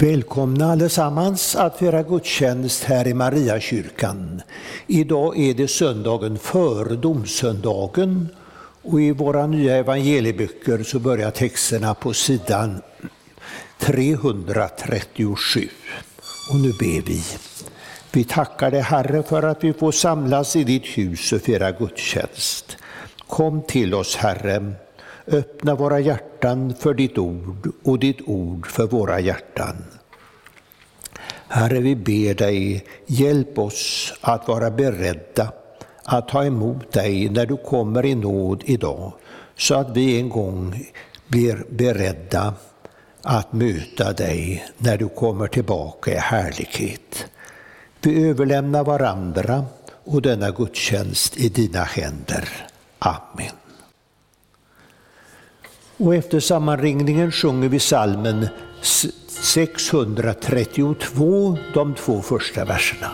Välkomna allesammans att fira gudstjänst här i Mariakyrkan. Idag är det söndagen före domsöndagen och i våra nya evangelieböcker så börjar texterna på sidan 337. Och nu ber vi. Vi tackar dig Herre för att vi får samlas i ditt hus och fira gudstjänst. Kom till oss Herre Öppna våra hjärtan för ditt ord och ditt ord för våra hjärtan. Herre, vi ber dig, hjälp oss att vara beredda att ta emot dig när du kommer i nåd idag, så att vi en gång blir beredda att möta dig när du kommer tillbaka i härlighet. Vi överlämnar varandra och denna gudstjänst i dina händer. Amen. Och efter sammanringningen sjunger vi salmen 632, de två första verserna.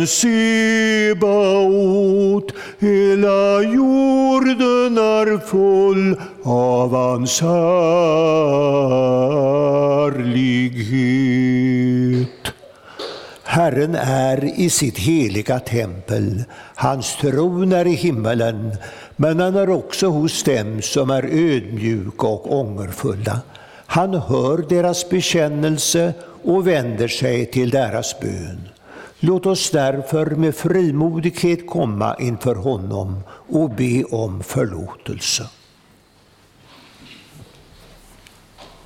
Herren Sebaot, hela jorden är full av hans härlighet. Herren är i sitt heliga tempel, hans tron är i himmelen, men han är också hos dem som är ödmjuka och ångerfulla. Han hör deras bekännelse och vänder sig till deras bön. Låt oss därför med frimodighet komma inför honom och be om förlåtelse.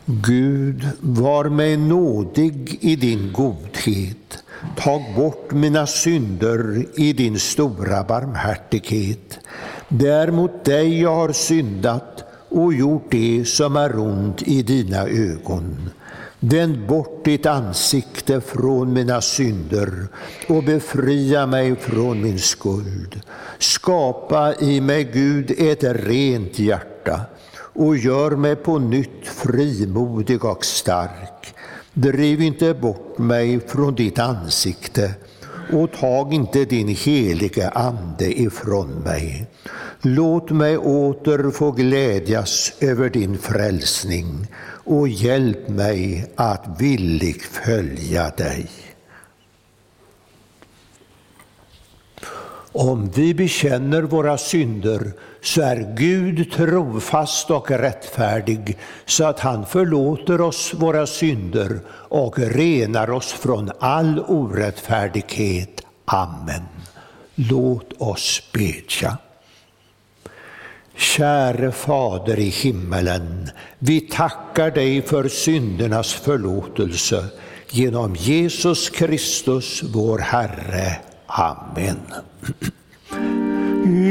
Gud, var mig nådig i din godhet. Tag bort mina synder i din stora barmhärtighet. Det är mot dig jag har syndat och gjort det som är ont i dina ögon. Vänd bort ditt ansikte från mina synder och befria mig från min skuld. Skapa i mig, Gud, ett rent hjärta och gör mig på nytt frimodig och stark. Driv inte bort mig från ditt ansikte och tag inte din helige Ande ifrån mig. Låt mig åter få glädjas över din frälsning och hjälp mig att villigt följa dig. Om vi bekänner våra synder så är Gud trofast och rättfärdig så att han förlåter oss våra synder och renar oss från all orättfärdighet. Amen. Låt oss bedja. Käre Fader i himmelen, vi tackar dig för syndernas förlåtelse genom Jesus Kristus, vår Herre. Amen.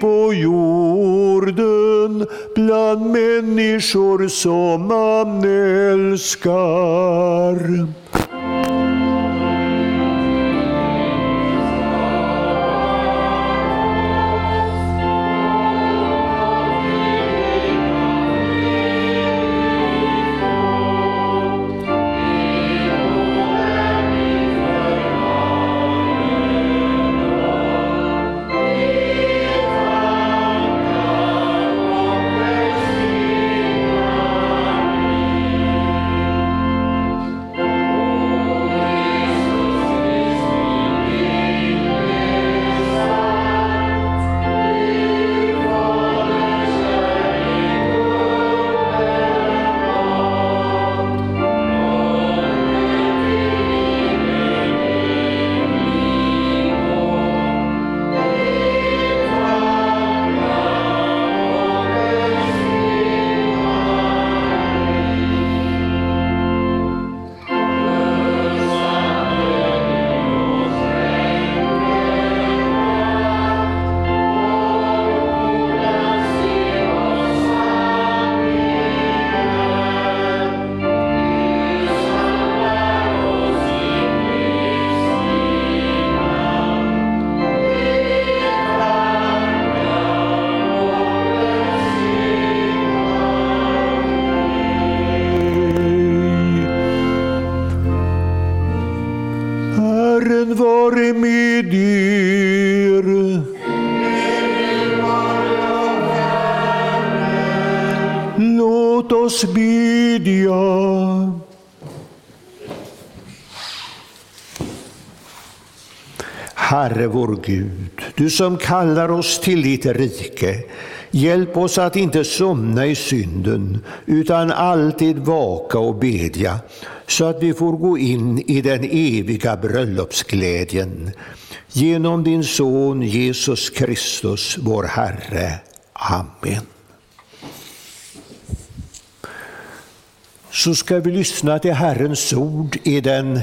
på jorden bland människor som han älskar. Herre vår Gud, du som kallar oss till ditt rike, hjälp oss att inte somna i synden, utan alltid vaka och bedja, så att vi får gå in i den eviga bröllopsglädjen. Genom din Son Jesus Kristus, vår Herre. Amen. Så ska vi lyssna till Herrens ord i den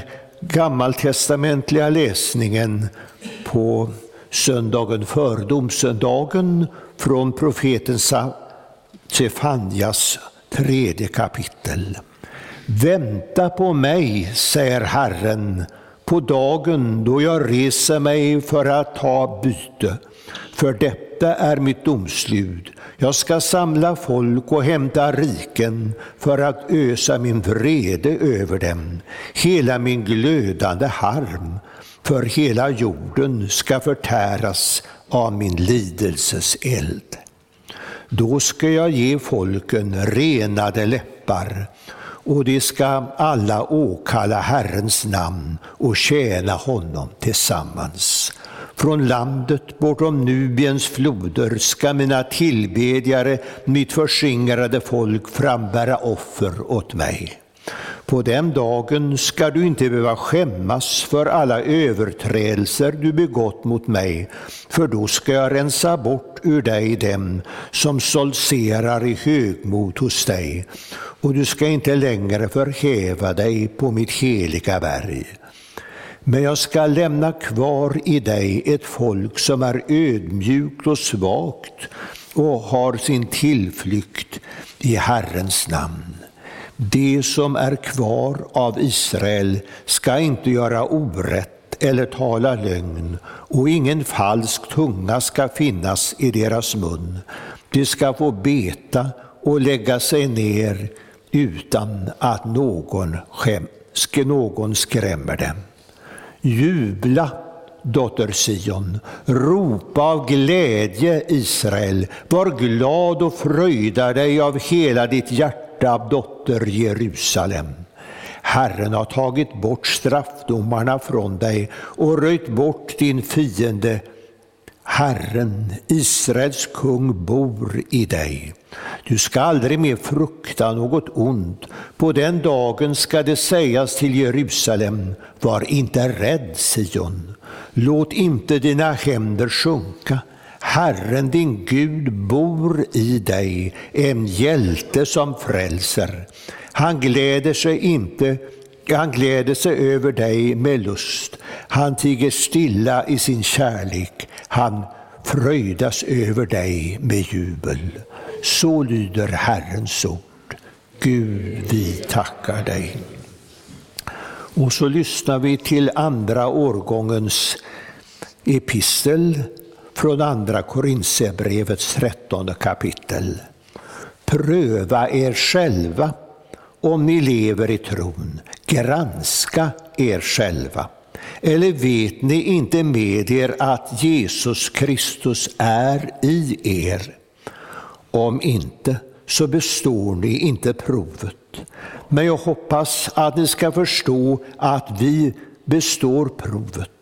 gammaltestamentliga läsningen på söndagen för domsöndagen från profeten Sefanjas tredje kapitel. Vänta på mig, säger Herren, på dagen då jag reser mig för att ta byte. För detta är mitt domslut. Jag ska samla folk och hämta riken för att ösa min vrede över dem, hela min glödande harm, för hela jorden ska förtäras av min lidelses eld. Då ska jag ge folken renade läppar och de ska alla åkalla Herrens namn och tjäna honom tillsammans. Från landet bortom Nubiens floder ska mina tillbedjare, mitt förskingrade folk, frambära offer åt mig. På den dagen ska du inte behöva skämmas för alla överträdelser du begått mot mig, för då ska jag rensa bort ur dig dem som solserar i högmod hos dig, och du ska inte längre förhäva dig på mitt heliga berg. Men jag ska lämna kvar i dig ett folk som är ödmjukt och svagt och har sin tillflykt i Herrens namn. Det som är kvar av Israel ska inte göra orätt eller tala lögn och ingen falsk tunga ska finnas i deras mun. De ska få beta och lägga sig ner utan att någon, skäm, någon skrämmer dem. Jubla, dotter Sion, ropa av glädje, Israel. Var glad och fröjda dig av hela ditt hjärta, dotter Jerusalem. Herren har tagit bort straffdomarna från dig och röjt bort din fiende. Herren, Israels kung, bor i dig. Du ska aldrig mer frukta något ont. På den dagen ska det sägas till Jerusalem, var inte rädd Sion. Låt inte dina händer sjunka. Herren din Gud bor i dig, en hjälte som frälser. Han gläder sig inte han gläder sig över dig med lust. Han tiger stilla i sin kärlek. Han fröjdas över dig med jubel. Så lyder Herrens ord. Gud, vi tackar dig. Och så lyssnar vi till andra årgångens epistel från andra Korintierbrevets trettonde kapitel. Pröva er själva om ni lever i tron. Granska er själva. Eller vet ni inte med er att Jesus Kristus är i er? Om inte, så består ni inte provet. Men jag hoppas att ni ska förstå att vi består provet.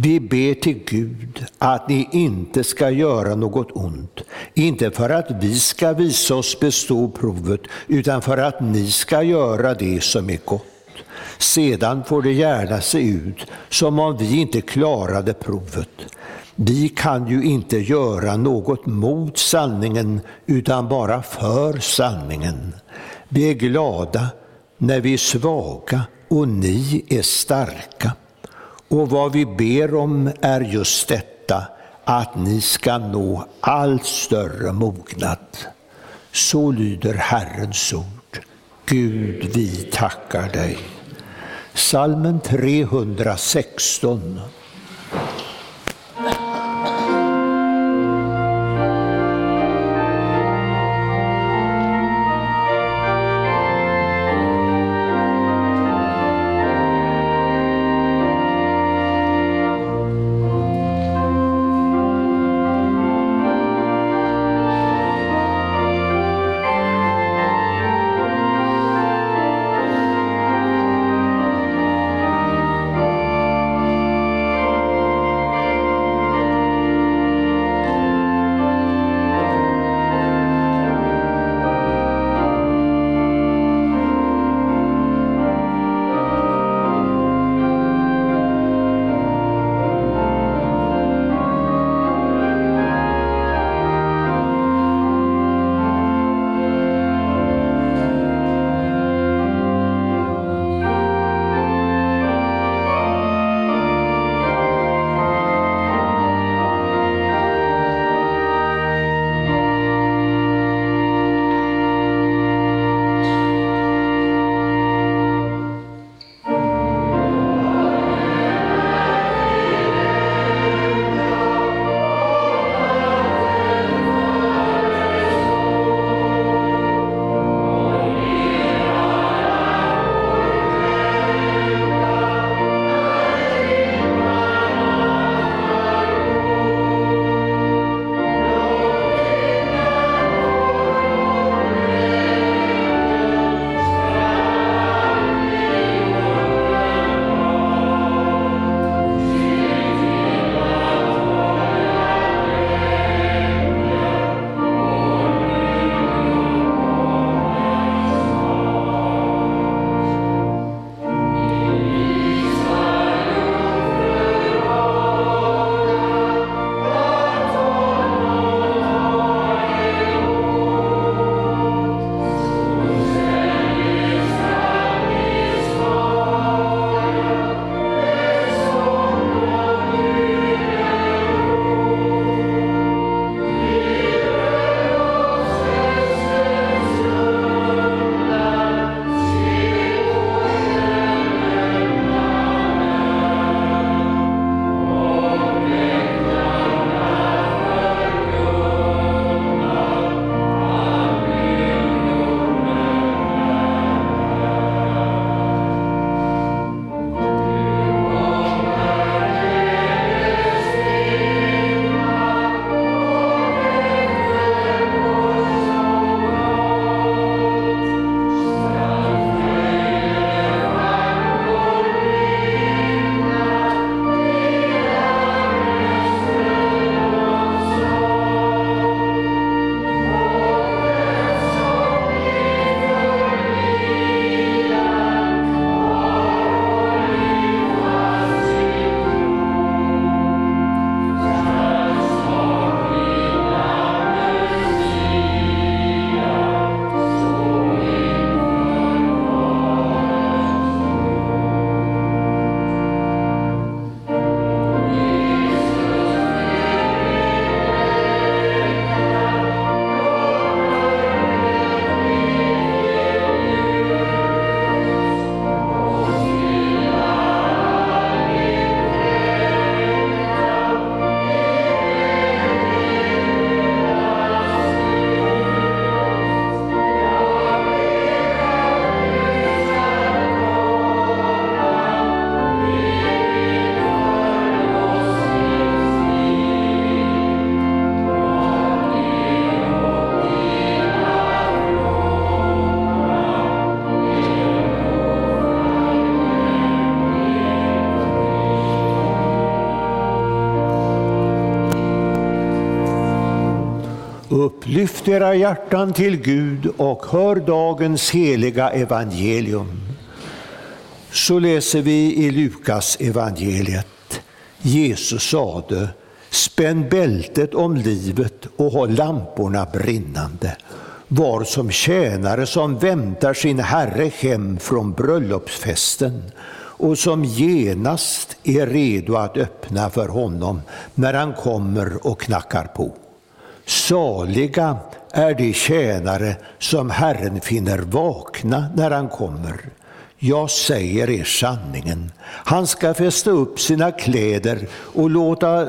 Vi ber till Gud att ni inte ska göra något ont, inte för att vi ska visa oss bestå provet, utan för att ni ska göra det som är gott. Sedan får det gärna se ut som om vi inte klarade provet. Vi kan ju inte göra något mot sanningen, utan bara för sanningen. Vi är glada när vi är svaga och ni är starka. Och vad vi ber om är just detta, att ni ska nå allt större mognad. Så lyder Herrens ord. Gud, vi tackar dig. Salmen 316. Lyft era hjärtan till Gud och hör dagens heliga evangelium. Så läser vi i Lukas evangeliet. Jesus sade, spänn bältet om livet och håll lamporna brinnande. Var som tjänare som väntar sin herre hem från bröllopsfesten och som genast är redo att öppna för honom när han kommer och knackar på. Saliga är de tjänare som Herren finner vakna när han kommer. Jag säger er sanningen, han ska fästa upp sina kläder och låta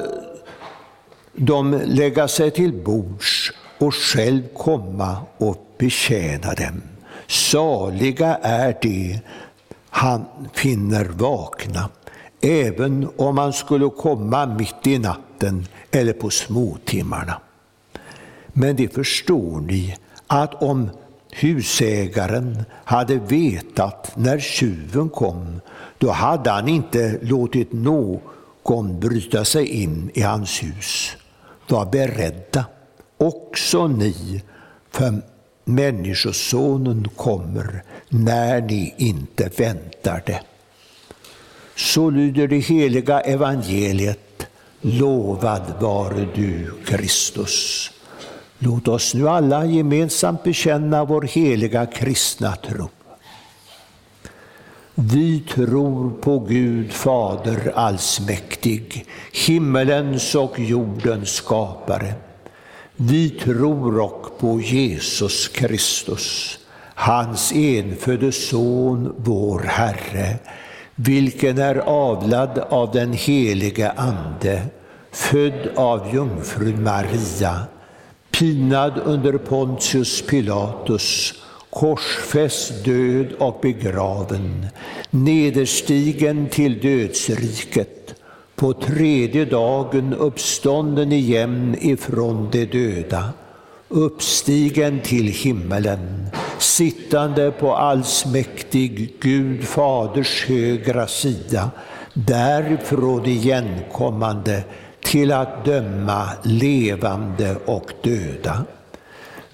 dem lägga sig till bords och själv komma och betjäna dem. Saliga är de han finner vakna, även om han skulle komma mitt i natten eller på småtimmarna. Men det förstår ni att om husägaren hade vetat när tjuven kom, då hade han inte låtit någon bryta sig in i hans hus. Var beredda, också ni, för Människosonen kommer när ni inte väntar det. Så lyder det heliga evangeliet. Lovad vare du, Kristus. Låt oss nu alla gemensamt bekänna vår heliga kristna tro. Vi tror på Gud Fader allsmäktig, himmelens och jordens skapare. Vi tror och på Jesus Kristus, hans enfödde Son, vår Herre, vilken är avlad av den helige Ande, född av jungfrun Maria, pinad under Pontius Pilatus, korsfäst, död och begraven, nederstigen till dödsriket, på tredje dagen uppstånden igen ifrån de döda, uppstigen till himmelen, sittande på allsmäktig Gud Faders högra sida, därifrån igenkommande till att döma levande och döda.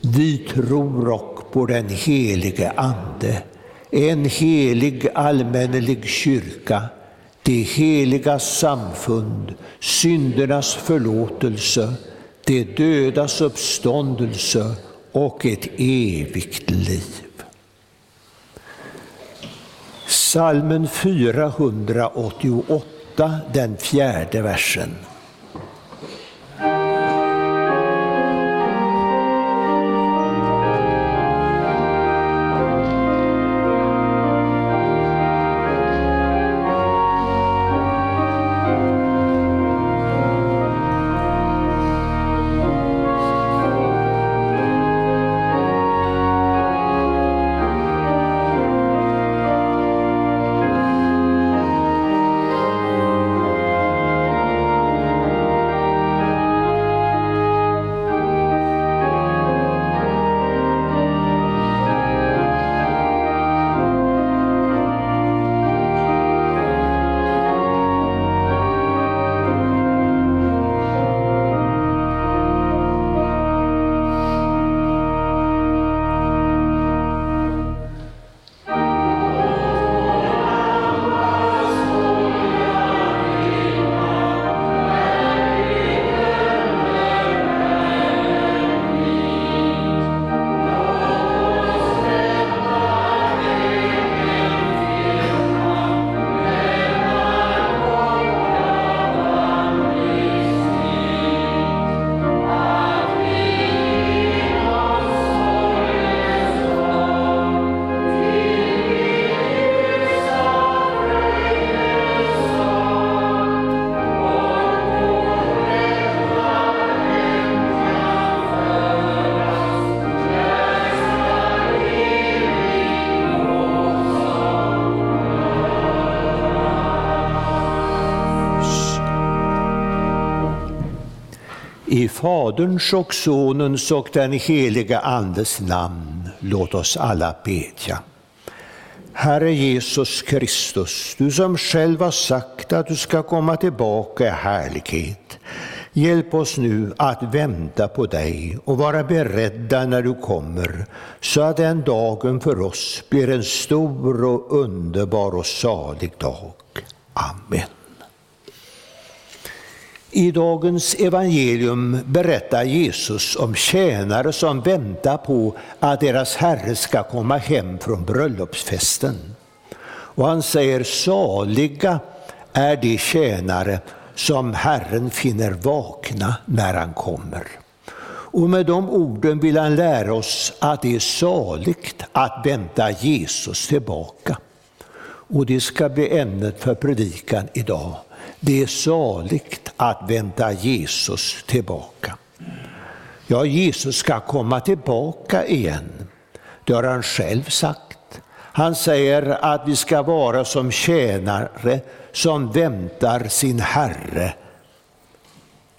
Vi tror och på den helige Ande, en helig allmännelig kyrka, det heliga samfund, syndernas förlåtelse, det dödas uppståndelse och ett evigt liv. Salmen 488, den fjärde versen. Faderns och Sonens och den heliga Andes namn, låt oss alla bedja. Herre Jesus Kristus, du som själv har sagt att du ska komma tillbaka i härlighet. Hjälp oss nu att vänta på dig och vara beredda när du kommer, så att den dagen för oss blir en stor och underbar och salig dag. Amen. I dagens evangelium berättar Jesus om tjänare som väntar på att deras Herre ska komma hem från bröllopsfesten. Och han säger saliga är de tjänare som Herren finner vakna när han kommer. Och med de orden vill han lära oss att det är saligt att vänta Jesus tillbaka. Och det ska bli ämnet för predikan idag. Det är saligt att vänta Jesus tillbaka. Ja, Jesus ska komma tillbaka igen. Det har han själv sagt. Han säger att vi ska vara som tjänare som väntar sin Herre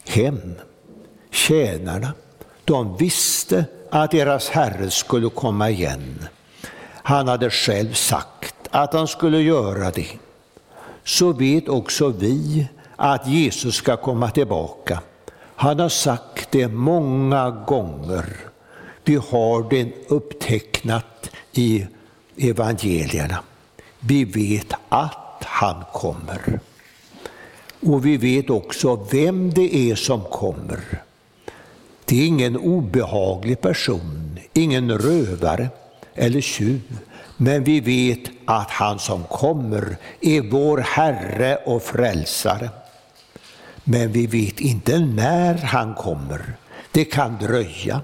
hem. Tjänarna, de visste att deras Herre skulle komma igen. Han hade själv sagt att han skulle göra det. Så vet också vi att Jesus ska komma tillbaka. Han har sagt det många gånger. Vi har det upptecknat i evangelierna. Vi vet att han kommer. Och vi vet också vem det är som kommer. Det är ingen obehaglig person, ingen rövare eller tjuv. Men vi vet att han som kommer är vår Herre och Frälsare. Men vi vet inte när han kommer. Det kan dröja,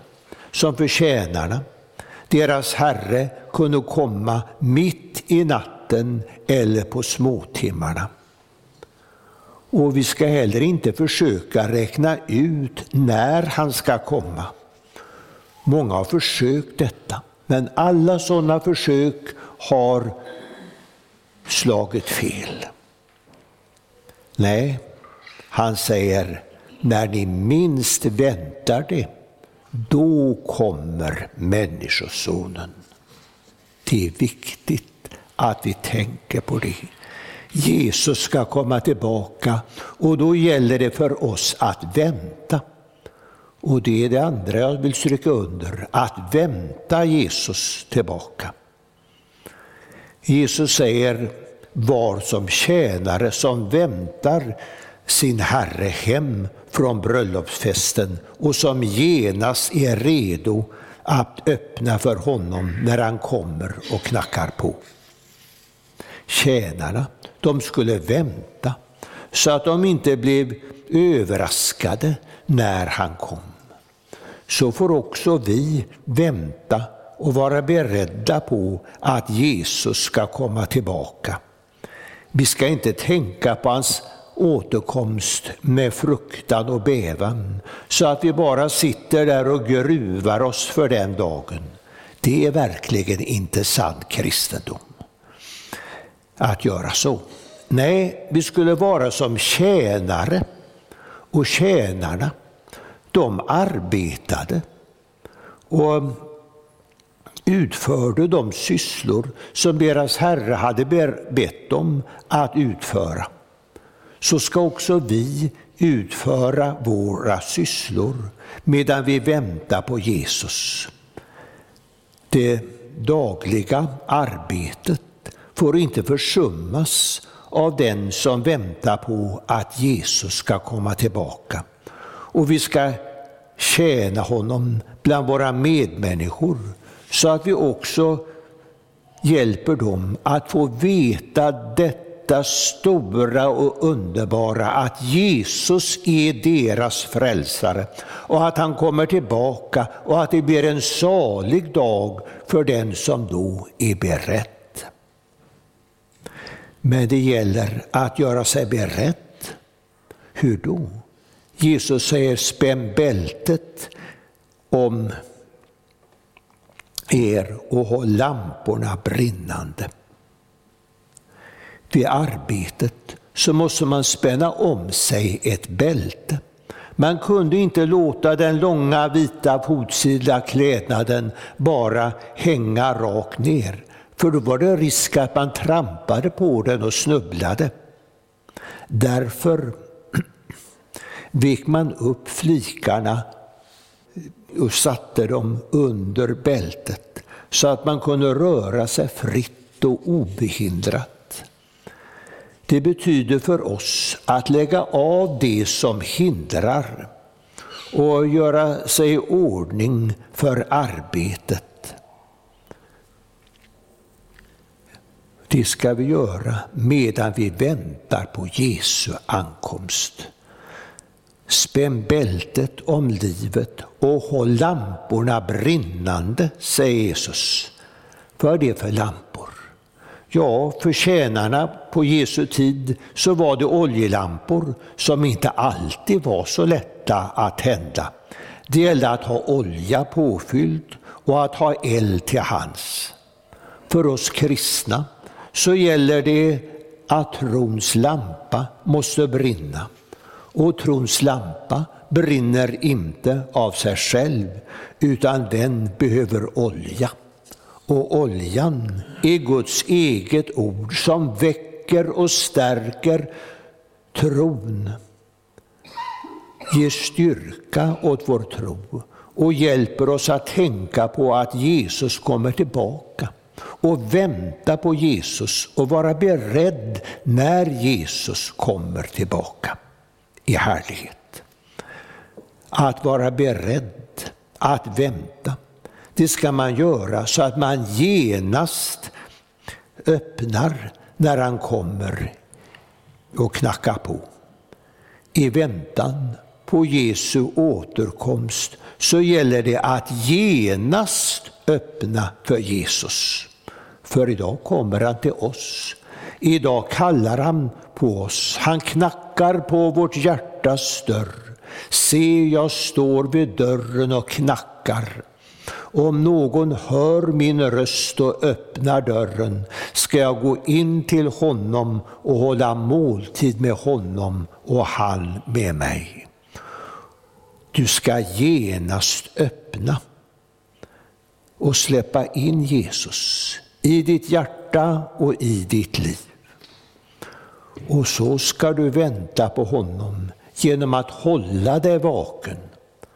som för tjänarna. Deras Herre kunde komma mitt i natten eller på småtimmarna. Och vi ska heller inte försöka räkna ut när han ska komma. Många har försökt detta, men alla sådana försök har slagit fel. Nej, han säger, när ni minst väntar det, då kommer Människosonen. Det är viktigt att vi tänker på det. Jesus ska komma tillbaka och då gäller det för oss att vänta. Och det är det andra jag vill stryka under, att vänta Jesus tillbaka. Jesus säger, var som tjänare som väntar sin Herre hem från bröllopsfesten och som genast är redo att öppna för honom när han kommer och knackar på. Tjänarna, de skulle vänta så att de inte blev överraskade när han kom. Så får också vi vänta och vara beredda på att Jesus ska komma tillbaka. Vi ska inte tänka på hans återkomst med fruktan och bävan, så att vi bara sitter där och gruvar oss för den dagen. Det är verkligen inte sann kristendom att göra så. Nej, vi skulle vara som tjänare och tjänarna, de arbetade och utförde de sysslor som deras herre hade bett dem att utföra så ska också vi utföra våra sysslor medan vi väntar på Jesus. Det dagliga arbetet får inte försummas av den som väntar på att Jesus ska komma tillbaka. Och vi ska tjäna honom bland våra medmänniskor så att vi också hjälper dem att få veta detta stora och underbara att Jesus är deras frälsare och att han kommer tillbaka och att det blir en salig dag för den som då är beredd. Men det gäller att göra sig beredd. Hur då? Jesus säger spänn bältet om er och håll lamporna brinnande Det arbetet så måste man spänna om sig ett bälte. Man kunde inte låta den långa vita fotsida klädnaden bara hänga rakt ner, för då var det risk att man trampade på den och snubblade. Därför vek man upp flikarna och satte dem under bältet så att man kunde röra sig fritt och obehindrat. Det betyder för oss att lägga av det som hindrar och göra sig i ordning för arbetet. Det ska vi göra medan vi väntar på Jesu ankomst. Spänn bältet om livet och håll lamporna brinnande, säger Jesus. Vad är det för lampor? Ja, för tjänarna på Jesu tid så var det oljelampor som inte alltid var så lätta att tända. Det gällde att ha olja påfylld och att ha eld till hands. För oss kristna så gäller det att trons lampa måste brinna. Och trons lampa brinner inte av sig själv, utan den behöver olja. Och oljan är Guds eget ord som väcker och stärker tron, ger styrka åt vår tro och hjälper oss att tänka på att Jesus kommer tillbaka och vänta på Jesus och vara beredd när Jesus kommer tillbaka i härlighet. Att vara beredd att vänta, det ska man göra så att man genast öppnar när han kommer och knackar på. I väntan på Jesu återkomst så gäller det att genast öppna för Jesus. För idag kommer han till oss. Idag kallar han på oss. Han knackar på vårt hjärtas dörr. Se, jag står vid dörren och knackar. Om någon hör min röst och öppnar dörren ska jag gå in till honom och hålla måltid med honom och han med mig. Du ska genast öppna och släppa in Jesus i ditt hjärta och i ditt liv. Och så ska du vänta på honom genom att hålla dig vaken.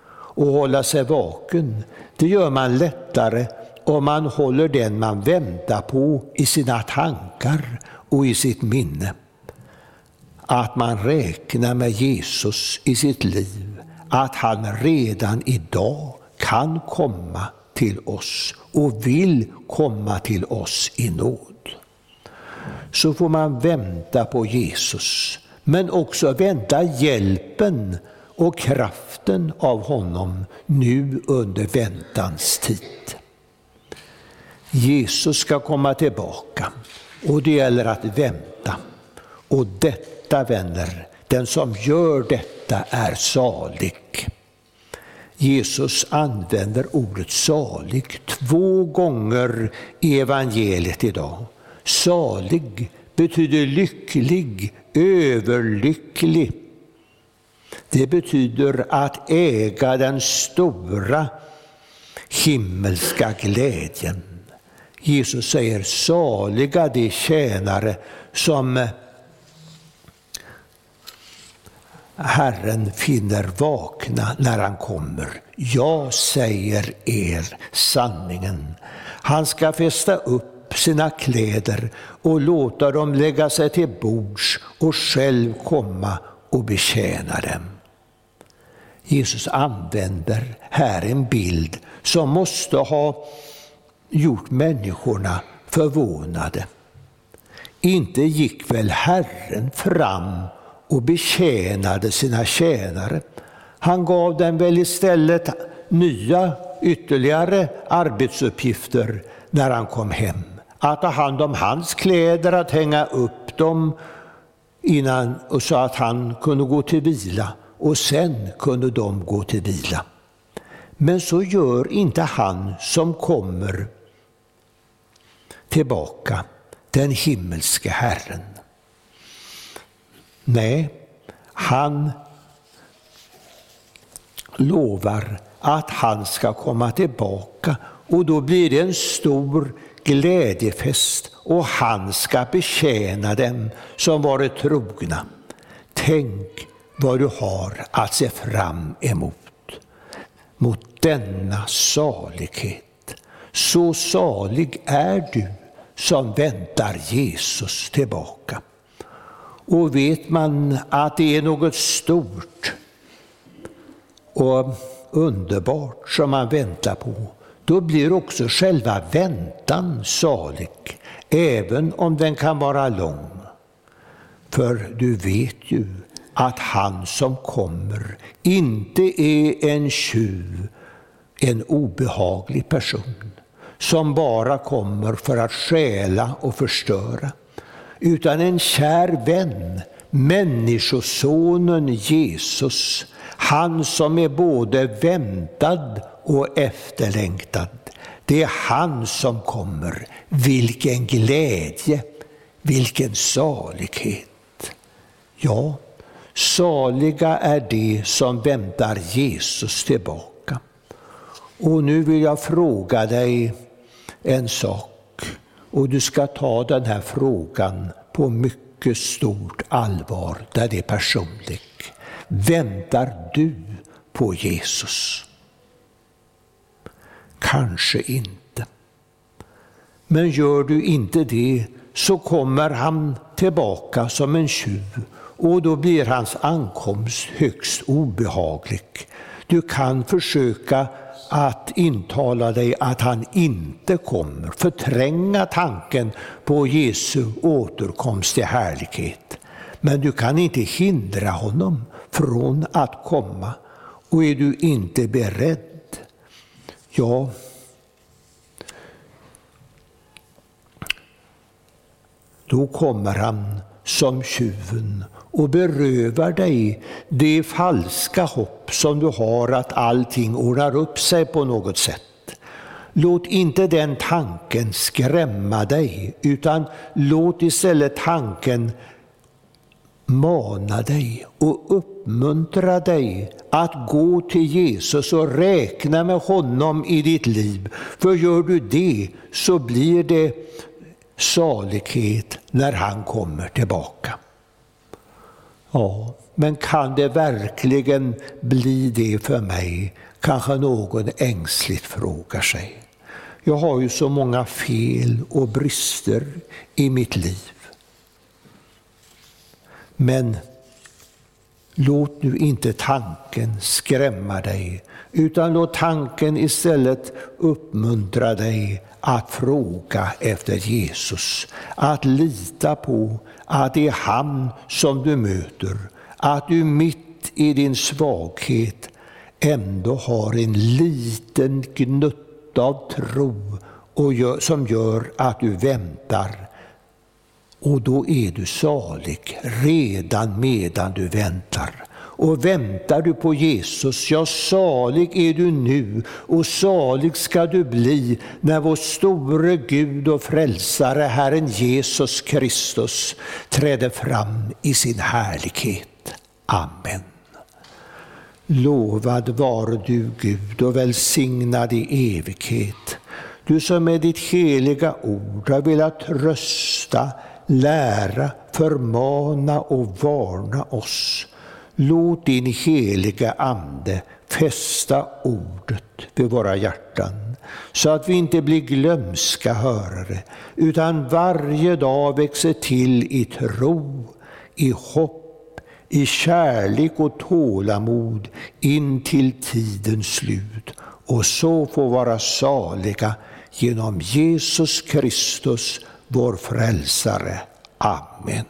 Och hålla sig vaken, det gör man lättare om man håller den man väntar på i sina tankar och i sitt minne. Att man räknar med Jesus i sitt liv, att han redan idag kan komma till oss och vill komma till oss i nåd. Så får man vänta på Jesus, men också vänta hjälpen och kraften av honom nu under väntans tid. Jesus ska komma tillbaka och det gäller att vänta. Och detta, vänner, den som gör detta är salig. Jesus använder ordet salig två gånger i evangeliet idag. Salig betyder lycklig, överlycklig. Det betyder att äga den stora himmelska glädjen. Jesus säger saliga de tjänare som Herren finner vakna när han kommer. Jag säger er sanningen. Han ska fästa upp sina kläder och låta dem lägga sig till bords och själv komma och betjäna dem. Jesus använder här en bild som måste ha gjort människorna förvånade. Inte gick väl Herren fram och betjänade sina tjänare. Han gav dem väl istället nya ytterligare arbetsuppgifter när han kom hem. Att ta hand om hans kläder, att hänga upp dem innan, och så att han kunde gå till vila och sen kunde de gå till vila. Men så gör inte han som kommer tillbaka, den himmelske Herren. Nej, han lovar att han ska komma tillbaka och då blir det en stor glädjefest och han ska betjäna dem som varit trogna. Tänk vad du har att se fram emot. Mot denna salighet. Så salig är du som väntar Jesus tillbaka. Och vet man att det är något stort och underbart som man väntar på, då blir också själva väntan salig, även om den kan vara lång. För du vet ju att han som kommer inte är en tjuv, en obehaglig person som bara kommer för att stjäla och förstöra, utan en kär vän, Människosonen Jesus, han som är både väntad och efterlängtad. Det är han som kommer. Vilken glädje, vilken salighet. Ja, saliga är de som väntar Jesus tillbaka. Och nu vill jag fråga dig en sak, och du ska ta den här frågan på mycket stort allvar, där det är personligt. Väntar du på Jesus? Kanske inte. Men gör du inte det så kommer han tillbaka som en tjuv och då blir hans ankomst högst obehaglig. Du kan försöka att intala dig att han inte kommer, förtränga tanken på Jesu återkomst till härlighet. Men du kan inte hindra honom från att komma. Och är du inte beredd, ja, då kommer han som tjuven och berövar dig det falska hopp som du har att allting ordnar upp sig på något sätt. Låt inte den tanken skrämma dig, utan låt istället tanken mana dig och uppmuntra dig att gå till Jesus och räkna med honom i ditt liv. För gör du det så blir det salighet när han kommer tillbaka. Ja, men kan det verkligen bli det för mig? Kanske någon ängsligt frågar sig. Jag har ju så många fel och brister i mitt liv. Men låt nu inte tanken skrämma dig, utan låt tanken istället uppmuntra dig att fråga efter Jesus, att lita på att det är han som du möter, att du mitt i din svaghet ändå har en liten gnutta av tro och gör, som gör att du väntar. Och då är du salig redan medan du väntar. Och väntar du på Jesus, ja, salig är du nu och salig ska du bli när vår store Gud och frälsare, Herren Jesus Kristus, träder fram i sin härlighet. Amen. Lovad var du, Gud, och välsignad i evighet. Du som med ditt heliga ord har velat trösta, lära, förmana och varna oss. Låt din heliga Ande fästa ordet vid våra hjärtan, så att vi inte blir glömska hörare, utan varje dag växer till i tro, i hopp, i kärlek och tålamod in till tidens slut och så får vara saliga genom Jesus Kristus, vår frälsare. Amen.